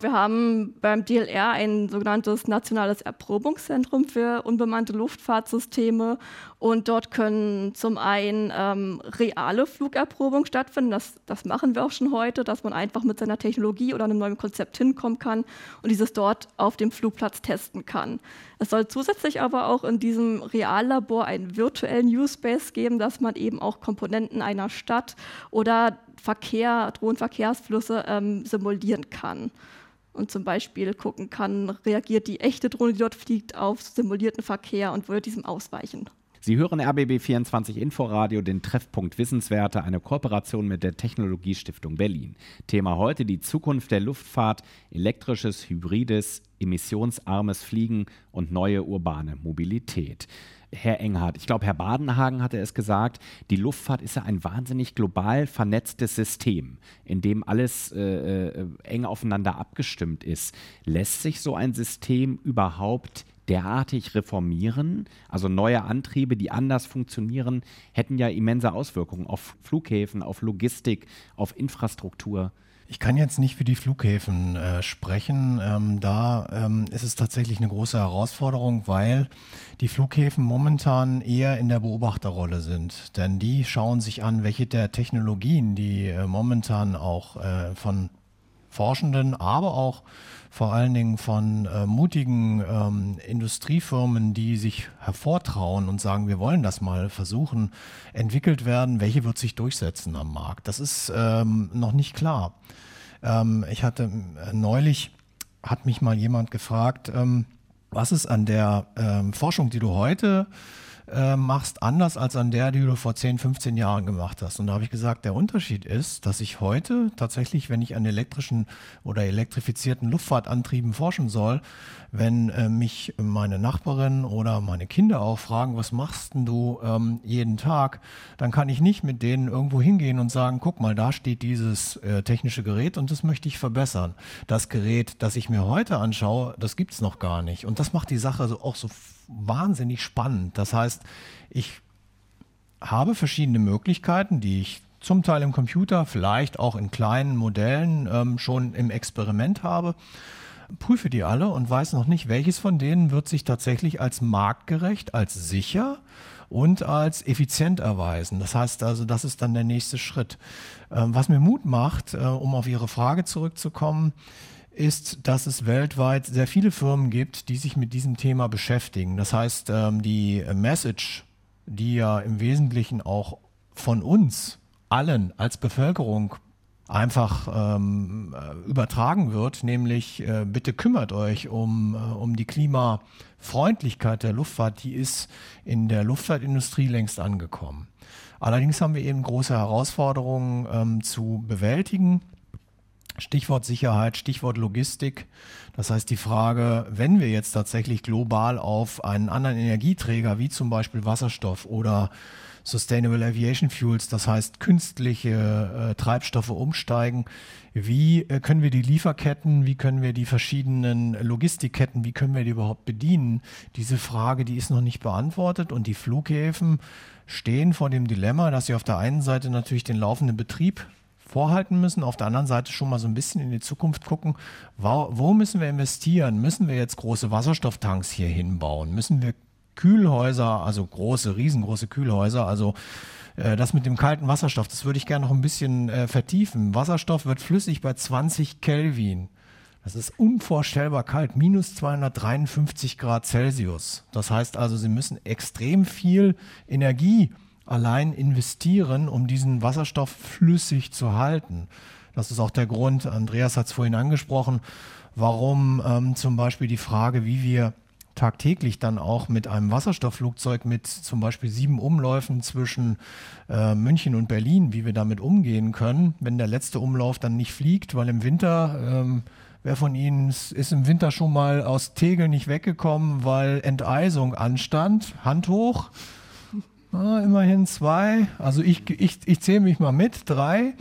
Wir haben beim DLR ein sogenanntes nationales Erprobungszentrum für unbemannte Luftfahrtsysteme und dort können zum einen ähm, reale Flugerprobungen stattfinden. Das, das machen wir auch schon heute, dass man einfach mit seiner Technologie oder einem neuen Konzept hinkommen kann und dieses dort auf dem Flugplatz testen kann. Es soll zusätzlich aber auch in diesem Reallabor einen virtuellen Use-Space geben, dass man eben auch Komponenten einer Stadt oder Verkehr, Drohnenverkehrsflüsse ähm, simulieren kann und zum Beispiel gucken kann, reagiert die echte Drohne, die dort fliegt, auf simulierten Verkehr und würde diesem ausweichen. Sie hören RBB24 Inforadio, den Treffpunkt Wissenswerte, eine Kooperation mit der Technologiestiftung Berlin. Thema heute die Zukunft der Luftfahrt, elektrisches, hybrides, emissionsarmes Fliegen und neue urbane Mobilität. Herr Enghardt. Ich glaube, Herr Badenhagen hatte es gesagt, die Luftfahrt ist ja ein wahnsinnig global vernetztes System, in dem alles äh, äh, eng aufeinander abgestimmt ist. Lässt sich so ein System überhaupt derartig reformieren? Also neue Antriebe, die anders funktionieren, hätten ja immense Auswirkungen auf Flughäfen, auf Logistik, auf Infrastruktur. Ich kann jetzt nicht für die Flughäfen äh, sprechen. Ähm, da ähm, ist es tatsächlich eine große Herausforderung, weil die Flughäfen momentan eher in der Beobachterrolle sind. Denn die schauen sich an, welche der Technologien, die äh, momentan auch äh, von Forschenden, aber auch vor allen Dingen von äh, mutigen ähm, Industriefirmen, die sich hervortrauen und sagen, wir wollen das mal versuchen, entwickelt werden. Welche wird sich durchsetzen am Markt? Das ist ähm, noch nicht klar. Ähm, ich hatte äh, neulich, hat mich mal jemand gefragt, ähm, was ist an der ähm, Forschung, die du heute äh, machst, anders als an der, die du vor 10, 15 Jahren gemacht hast. Und da habe ich gesagt, der Unterschied ist, dass ich heute tatsächlich, wenn ich an elektrischen oder elektrifizierten Luftfahrtantrieben forschen soll, wenn äh, mich meine Nachbarin oder meine Kinder auch fragen, was machst denn du ähm, jeden Tag, dann kann ich nicht mit denen irgendwo hingehen und sagen, guck mal, da steht dieses äh, technische Gerät und das möchte ich verbessern. Das Gerät, das ich mir heute anschaue, das gibt es noch gar nicht. Und das macht die Sache so, auch so wahnsinnig spannend. Das heißt, ich habe verschiedene Möglichkeiten, die ich zum Teil im Computer, vielleicht auch in kleinen Modellen ähm, schon im Experiment habe, prüfe die alle und weiß noch nicht, welches von denen wird sich tatsächlich als marktgerecht, als sicher und als effizient erweisen. Das heißt also, das ist dann der nächste Schritt. Ähm, was mir Mut macht, äh, um auf Ihre Frage zurückzukommen, ist, dass es weltweit sehr viele Firmen gibt, die sich mit diesem Thema beschäftigen. Das heißt, ähm, die Message, die ja im Wesentlichen auch von uns allen als Bevölkerung einfach ähm, äh, übertragen wird, nämlich äh, bitte kümmert euch um, äh, um die Klimafreundlichkeit der Luftfahrt, die ist in der Luftfahrtindustrie längst angekommen. Allerdings haben wir eben große Herausforderungen ähm, zu bewältigen. Stichwort Sicherheit, Stichwort Logistik. Das heißt, die Frage, wenn wir jetzt tatsächlich global auf einen anderen Energieträger wie zum Beispiel Wasserstoff oder Sustainable Aviation Fuels, das heißt künstliche äh, Treibstoffe umsteigen, wie äh, können wir die Lieferketten, wie können wir die verschiedenen Logistikketten, wie können wir die überhaupt bedienen? Diese Frage, die ist noch nicht beantwortet und die Flughäfen stehen vor dem Dilemma, dass sie auf der einen Seite natürlich den laufenden Betrieb vorhalten müssen, auf der anderen Seite schon mal so ein bisschen in die Zukunft gucken, wo, wo müssen wir investieren? Müssen wir jetzt große Wasserstofftanks hier hinbauen? Müssen wir Kühlhäuser, also große, riesengroße Kühlhäuser, also äh, das mit dem kalten Wasserstoff, das würde ich gerne noch ein bisschen äh, vertiefen. Wasserstoff wird flüssig bei 20 Kelvin. Das ist unvorstellbar kalt, minus 253 Grad Celsius. Das heißt also, Sie müssen extrem viel Energie allein investieren, um diesen Wasserstoff flüssig zu halten. Das ist auch der Grund, Andreas hat es vorhin angesprochen, warum ähm, zum Beispiel die Frage, wie wir tagtäglich dann auch mit einem Wasserstoffflugzeug mit zum Beispiel sieben Umläufen zwischen äh, München und Berlin, wie wir damit umgehen können, wenn der letzte Umlauf dann nicht fliegt, weil im Winter, ähm, wer von Ihnen ist, ist im Winter schon mal aus Tegel nicht weggekommen, weil Enteisung anstand? Hand hoch. Ah, immerhin zwei. Also ich, ich, ich zähle mich mal mit. Drei.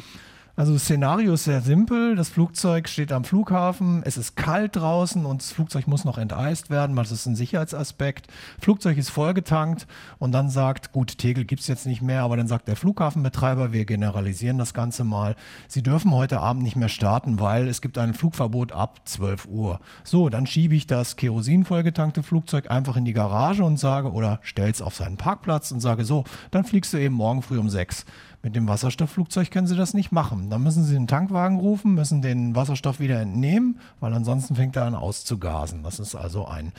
Also das Szenario ist sehr simpel. Das Flugzeug steht am Flughafen, es ist kalt draußen und das Flugzeug muss noch enteist werden, weil das ist ein Sicherheitsaspekt. Flugzeug ist vollgetankt und dann sagt, gut, Tegel gibt's jetzt nicht mehr, aber dann sagt der Flughafenbetreiber, wir generalisieren das Ganze mal, Sie dürfen heute Abend nicht mehr starten, weil es gibt ein Flugverbot ab 12 Uhr. So, dann schiebe ich das Kerosin vollgetankte Flugzeug einfach in die Garage und sage, oder stell's auf seinen Parkplatz und sage, so, dann fliegst du eben morgen früh um sechs. Mit dem Wasserstoffflugzeug können Sie das nicht machen. Dann müssen Sie den Tankwagen rufen, müssen den Wasserstoff wieder entnehmen, weil ansonsten fängt er an auszugasen. Das ist also ein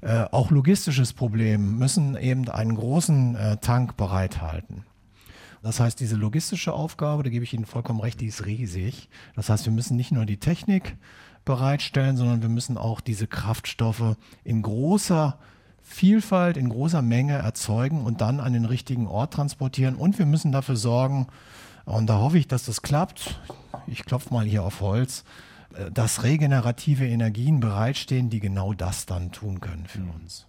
äh, auch logistisches Problem, müssen eben einen großen äh, Tank bereithalten. Das heißt, diese logistische Aufgabe, da gebe ich Ihnen vollkommen recht, die ist riesig. Das heißt, wir müssen nicht nur die Technik bereitstellen, sondern wir müssen auch diese Kraftstoffe in großer Vielfalt in großer Menge erzeugen und dann an den richtigen Ort transportieren. Und wir müssen dafür sorgen, und da hoffe ich, dass das klappt, ich klopfe mal hier auf Holz, äh, dass regenerative Energien bereitstehen, die genau das dann tun können für mhm. uns.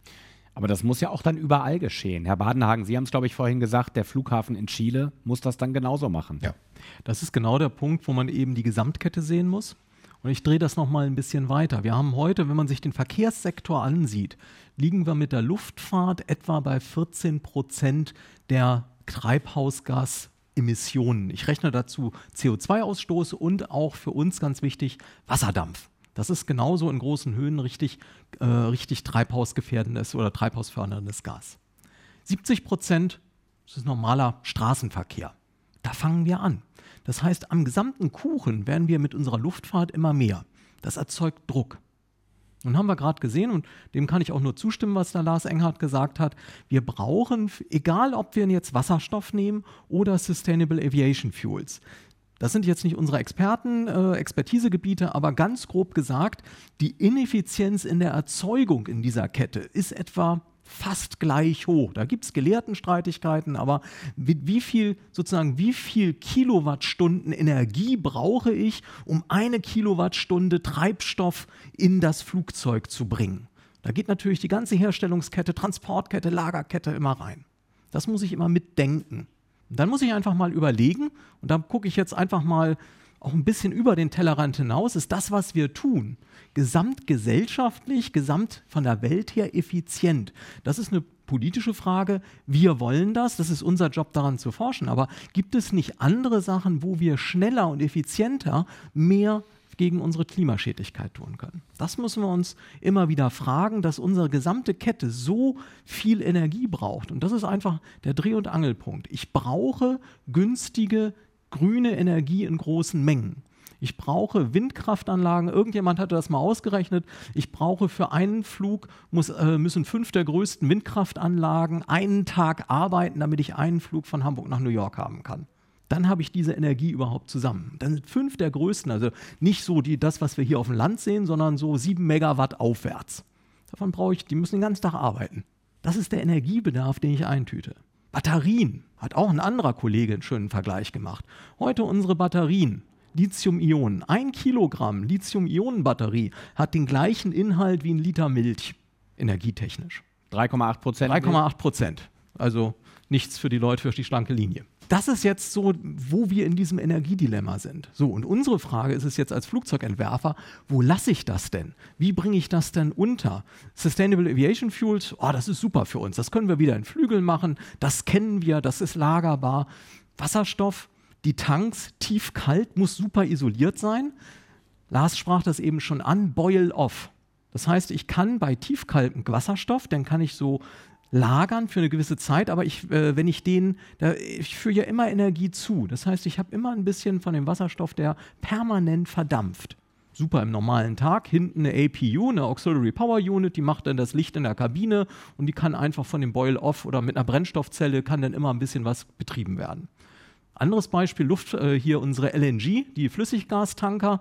Aber das muss ja auch dann überall geschehen. Herr Badenhagen, Sie haben es, glaube ich, vorhin gesagt, der Flughafen in Chile muss das dann genauso machen. Ja, das ist genau der Punkt, wo man eben die Gesamtkette sehen muss. Und ich drehe das nochmal ein bisschen weiter. Wir haben heute, wenn man sich den Verkehrssektor ansieht, liegen wir mit der Luftfahrt etwa bei 14 Prozent der Treibhausgasemissionen. Ich rechne dazu CO2-Ausstoß und auch für uns ganz wichtig Wasserdampf. Das ist genauso in großen Höhen richtig, äh, richtig treibhausgefährdendes oder treibhausförderndes Gas. 70 Prozent ist normaler Straßenverkehr. Da fangen wir an. Das heißt, am gesamten Kuchen werden wir mit unserer Luftfahrt immer mehr. Das erzeugt Druck. Nun haben wir gerade gesehen, und dem kann ich auch nur zustimmen, was der Lars Enghardt gesagt hat, wir brauchen, egal ob wir jetzt Wasserstoff nehmen oder Sustainable Aviation Fuels, das sind jetzt nicht unsere Experten, äh, Expertisegebiete, aber ganz grob gesagt, die Ineffizienz in der Erzeugung in dieser Kette ist etwa fast gleich hoch. Da gibt es Gelehrtenstreitigkeiten, aber wie, viel sozusagen, wie viel Kilowattstunden Energie brauche ich, um eine Kilowattstunde Treibstoff in das Flugzeug zu bringen? Da geht natürlich die ganze Herstellungskette, Transportkette, Lagerkette immer rein. Das muss ich immer mitdenken. Und dann muss ich einfach mal überlegen, und da gucke ich jetzt einfach mal auch ein bisschen über den Tellerrand hinaus, ist das, was wir tun, gesamtgesellschaftlich, gesamt von der Welt her effizient. Das ist eine politische Frage. Wir wollen das, das ist unser Job daran zu forschen. Aber gibt es nicht andere Sachen, wo wir schneller und effizienter mehr gegen unsere Klimaschädlichkeit tun können. Das müssen wir uns immer wieder fragen, dass unsere gesamte Kette so viel Energie braucht. Und das ist einfach der Dreh- und Angelpunkt. Ich brauche günstige grüne Energie in großen Mengen. Ich brauche Windkraftanlagen. Irgendjemand hatte das mal ausgerechnet. Ich brauche für einen Flug, muss, äh, müssen fünf der größten Windkraftanlagen einen Tag arbeiten, damit ich einen Flug von Hamburg nach New York haben kann. Dann habe ich diese Energie überhaupt zusammen. Dann sind fünf der größten, also nicht so die, das, was wir hier auf dem Land sehen, sondern so sieben Megawatt aufwärts. Davon brauche ich, die müssen den ganzen Tag arbeiten. Das ist der Energiebedarf, den ich eintüte. Batterien. Hat auch ein anderer Kollege einen schönen Vergleich gemacht. Heute unsere Batterien. Lithium-Ionen. Ein Kilogramm Lithium-Ionen-Batterie hat den gleichen Inhalt wie ein Liter Milch, energietechnisch. 3,8 Prozent. 3,8 Prozent. Also nichts für die Leute für die schlanke Linie das ist jetzt so, wo wir in diesem Energiedilemma sind. So, und unsere Frage ist es jetzt als Flugzeugentwerfer, wo lasse ich das denn? Wie bringe ich das denn unter? Sustainable Aviation Fuels, oh, das ist super für uns. Das können wir wieder in Flügeln machen. Das kennen wir, das ist lagerbar. Wasserstoff, die Tanks tief kalt, muss super isoliert sein. Lars sprach das eben schon an, boil off. Das heißt, ich kann bei tiefkaltem Wasserstoff, dann kann ich so lagern für eine gewisse Zeit, aber ich, äh, wenn ich den, da, ich führe ja immer Energie zu. Das heißt, ich habe immer ein bisschen von dem Wasserstoff, der permanent verdampft. Super im normalen Tag. Hinten eine APU, eine Auxiliary Power Unit, die macht dann das Licht in der Kabine und die kann einfach von dem Boil-Off oder mit einer Brennstoffzelle kann dann immer ein bisschen was betrieben werden. Anderes Beispiel, Luft, äh, hier unsere LNG, die Flüssiggastanker,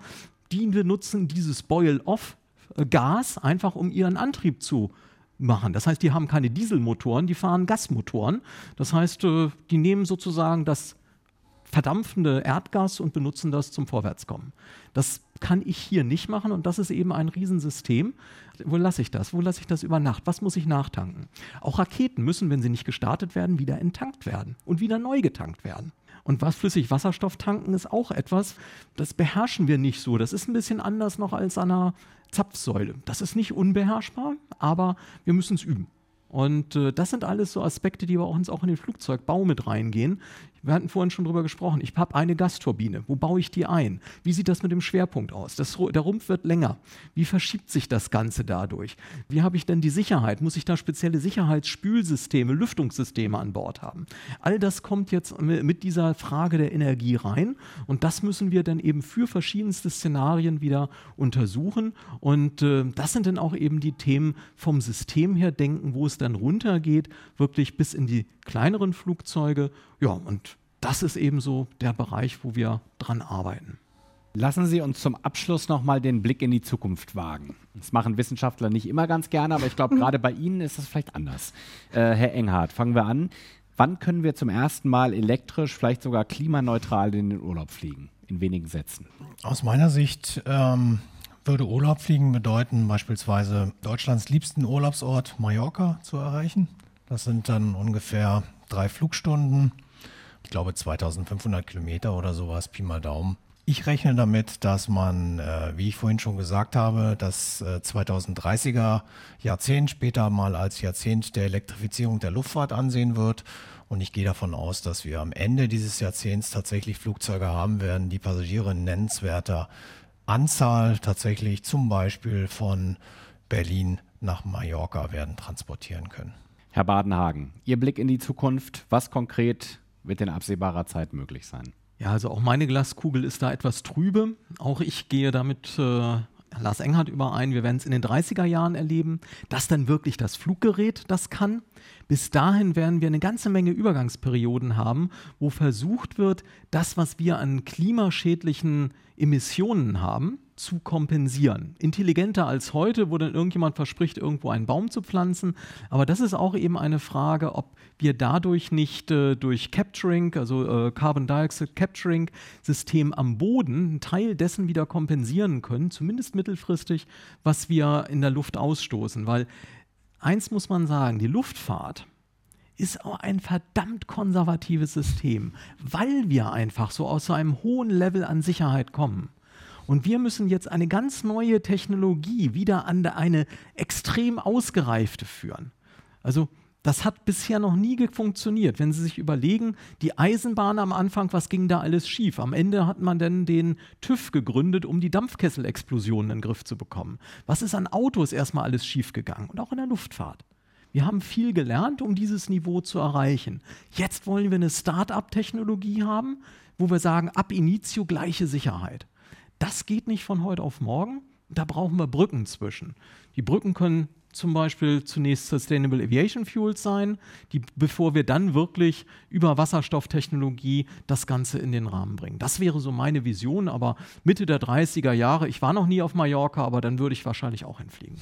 die benutzen dieses Boil-Off-Gas einfach, um ihren Antrieb zu machen. Das heißt, die haben keine Dieselmotoren, die fahren Gasmotoren. Das heißt, äh, die nehmen sozusagen das verdampfende Erdgas und benutzen das zum Vorwärtskommen. Das kann ich hier nicht machen und das ist eben ein Riesensystem. Wo lasse ich das? Wo lasse ich das über Nacht? Was muss ich nachtanken? Auch Raketen müssen, wenn sie nicht gestartet werden, wieder enttankt werden und wieder neu getankt werden. Und was flüssig Wasserstoff tanken ist auch etwas, das beherrschen wir nicht so. Das ist ein bisschen anders noch als an einer Zapfsäule. Das ist nicht unbeherrschbar, aber wir müssen es üben. Und äh, das sind alles so Aspekte, die bei uns auch in den Flugzeugbau mit reingehen. Wir hatten vorhin schon drüber gesprochen. Ich habe eine Gasturbine. Wo baue ich die ein? Wie sieht das mit dem Schwerpunkt aus? Das, der Rumpf wird länger. Wie verschiebt sich das Ganze dadurch? Wie habe ich denn die Sicherheit? Muss ich da spezielle Sicherheitsspülsysteme, Lüftungssysteme an Bord haben? All das kommt jetzt mit dieser Frage der Energie rein. Und das müssen wir dann eben für verschiedenste Szenarien wieder untersuchen. Und äh, das sind dann auch eben die Themen vom System her denken, wo es dann runtergeht, wirklich bis in die kleineren Flugzeuge. Ja, und das ist eben so der Bereich, wo wir dran arbeiten. Lassen Sie uns zum Abschluss nochmal den Blick in die Zukunft wagen. Das machen Wissenschaftler nicht immer ganz gerne, aber ich glaube, gerade bei Ihnen ist das vielleicht anders. Äh, Herr Enghardt, fangen wir an. Wann können wir zum ersten Mal elektrisch, vielleicht sogar klimaneutral in den Urlaub fliegen? In wenigen Sätzen. Aus meiner Sicht ähm, würde Urlaub fliegen bedeuten, beispielsweise Deutschlands liebsten Urlaubsort Mallorca zu erreichen. Das sind dann ungefähr drei Flugstunden. Ich glaube 2500 Kilometer oder sowas, Pi mal Daumen. Ich rechne damit, dass man, äh, wie ich vorhin schon gesagt habe, das äh, 2030er Jahrzehnt später mal als Jahrzehnt der Elektrifizierung der Luftfahrt ansehen wird. Und ich gehe davon aus, dass wir am Ende dieses Jahrzehnts tatsächlich Flugzeuge haben werden, die Passagiere in nennenswerter Anzahl tatsächlich zum Beispiel von Berlin nach Mallorca werden transportieren können. Herr Badenhagen, Ihr Blick in die Zukunft, was konkret wird in absehbarer Zeit möglich sein? Ja, also auch meine Glaskugel ist da etwas trübe. Auch ich gehe damit äh, Lars Enghardt überein, wir werden es in den 30er Jahren erleben, dass dann wirklich das Fluggerät das kann. Bis dahin werden wir eine ganze Menge Übergangsperioden haben, wo versucht wird, das, was wir an klimaschädlichen Emissionen haben, zu kompensieren. Intelligenter als heute, wo dann irgendjemand verspricht, irgendwo einen Baum zu pflanzen. Aber das ist auch eben eine Frage, ob wir dadurch nicht äh, durch Capturing, also äh, Carbon Dioxide Capturing System am Boden, einen Teil dessen wieder kompensieren können, zumindest mittelfristig, was wir in der Luft ausstoßen. Weil eins muss man sagen, die Luftfahrt ist auch ein verdammt konservatives System, weil wir einfach so aus so einem hohen Level an Sicherheit kommen. Und wir müssen jetzt eine ganz neue Technologie wieder an eine extrem ausgereifte führen. Also das hat bisher noch nie funktioniert. Wenn Sie sich überlegen, die Eisenbahn am Anfang, was ging da alles schief? Am Ende hat man dann den TÜV gegründet, um die Dampfkesselexplosionen in den Griff zu bekommen. Was ist an Autos erstmal alles schiefgegangen? Und auch in der Luftfahrt. Wir haben viel gelernt, um dieses Niveau zu erreichen. Jetzt wollen wir eine Start-up-Technologie haben, wo wir sagen, ab initio gleiche Sicherheit. Das geht nicht von heute auf morgen. Da brauchen wir Brücken zwischen. Die Brücken können zum Beispiel zunächst Sustainable Aviation Fuels sein, die, bevor wir dann wirklich über Wasserstofftechnologie das Ganze in den Rahmen bringen. Das wäre so meine Vision, aber Mitte der 30er Jahre, ich war noch nie auf Mallorca, aber dann würde ich wahrscheinlich auch hinfliegen.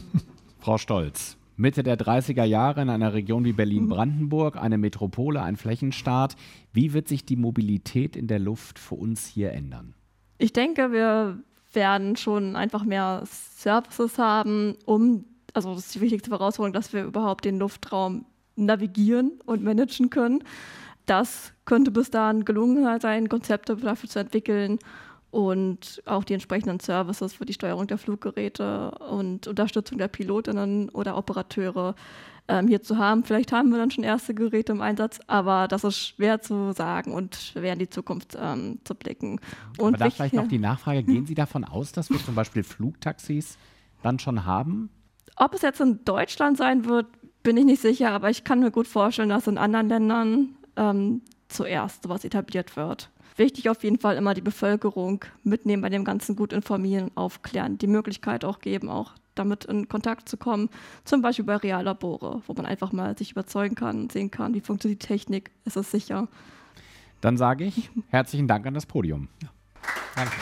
Frau Stolz, Mitte der 30er Jahre in einer Region wie Berlin-Brandenburg, eine Metropole, ein Flächenstaat. Wie wird sich die Mobilität in der Luft für uns hier ändern? Ich denke, wir werden schon einfach mehr Services haben, um, also das ist die wichtigste Herausforderung, dass wir überhaupt den Luftraum navigieren und managen können. Das könnte bis dahin gelungen sein, Konzepte dafür zu entwickeln und auch die entsprechenden Services für die Steuerung der Fluggeräte und Unterstützung der Pilotinnen oder Operateure ähm, hier zu haben. Vielleicht haben wir dann schon erste Geräte im Einsatz, aber das ist schwer zu sagen und schwer in die Zukunft ähm, zu blicken. Und aber da vielleicht noch die Nachfrage, gehen Sie davon aus, dass wir zum Beispiel Flugtaxis dann schon haben? Ob es jetzt in Deutschland sein wird, bin ich nicht sicher, aber ich kann mir gut vorstellen, dass in anderen Ländern ähm, zuerst sowas etabliert wird. Wichtig auf jeden Fall immer die Bevölkerung mitnehmen bei dem Ganzen, gut informieren, aufklären, die Möglichkeit auch geben, auch damit in Kontakt zu kommen, zum Beispiel bei Reallabore, wo man einfach mal sich überzeugen kann und sehen kann, wie funktioniert die Technik, ist es sicher. Dann sage ich herzlichen Dank an das Podium. Ja. Danke.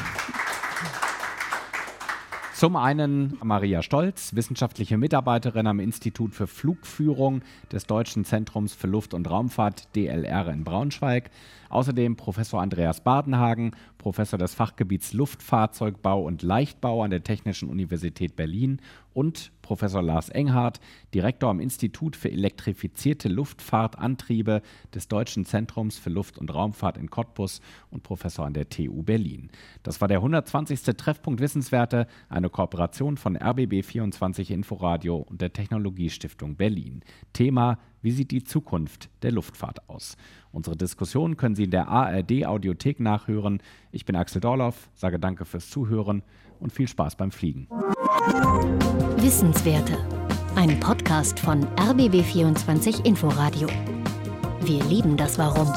Zum einen Maria Stolz, wissenschaftliche Mitarbeiterin am Institut für Flugführung des Deutschen Zentrums für Luft- und Raumfahrt DLR in Braunschweig. Außerdem Professor Andreas Badenhagen, Professor des Fachgebiets Luftfahrzeugbau und Leichtbau an der Technischen Universität Berlin und Professor Lars Enghardt, Direktor am Institut für elektrifizierte Luftfahrtantriebe des Deutschen Zentrums für Luft- und Raumfahrt in Cottbus und Professor an der TU Berlin. Das war der 120. Treffpunkt Wissenswerte, eine Kooperation von RBB24 Inforadio und der Technologiestiftung Berlin. Thema wie sieht die Zukunft der Luftfahrt aus? Unsere Diskussion können Sie in der ARD Audiothek nachhören. Ich bin Axel Dorloff, sage danke fürs Zuhören und viel Spaß beim Fliegen. Wissenswerte. Ein Podcast von RBB24 Inforadio. Wir lieben das Warum.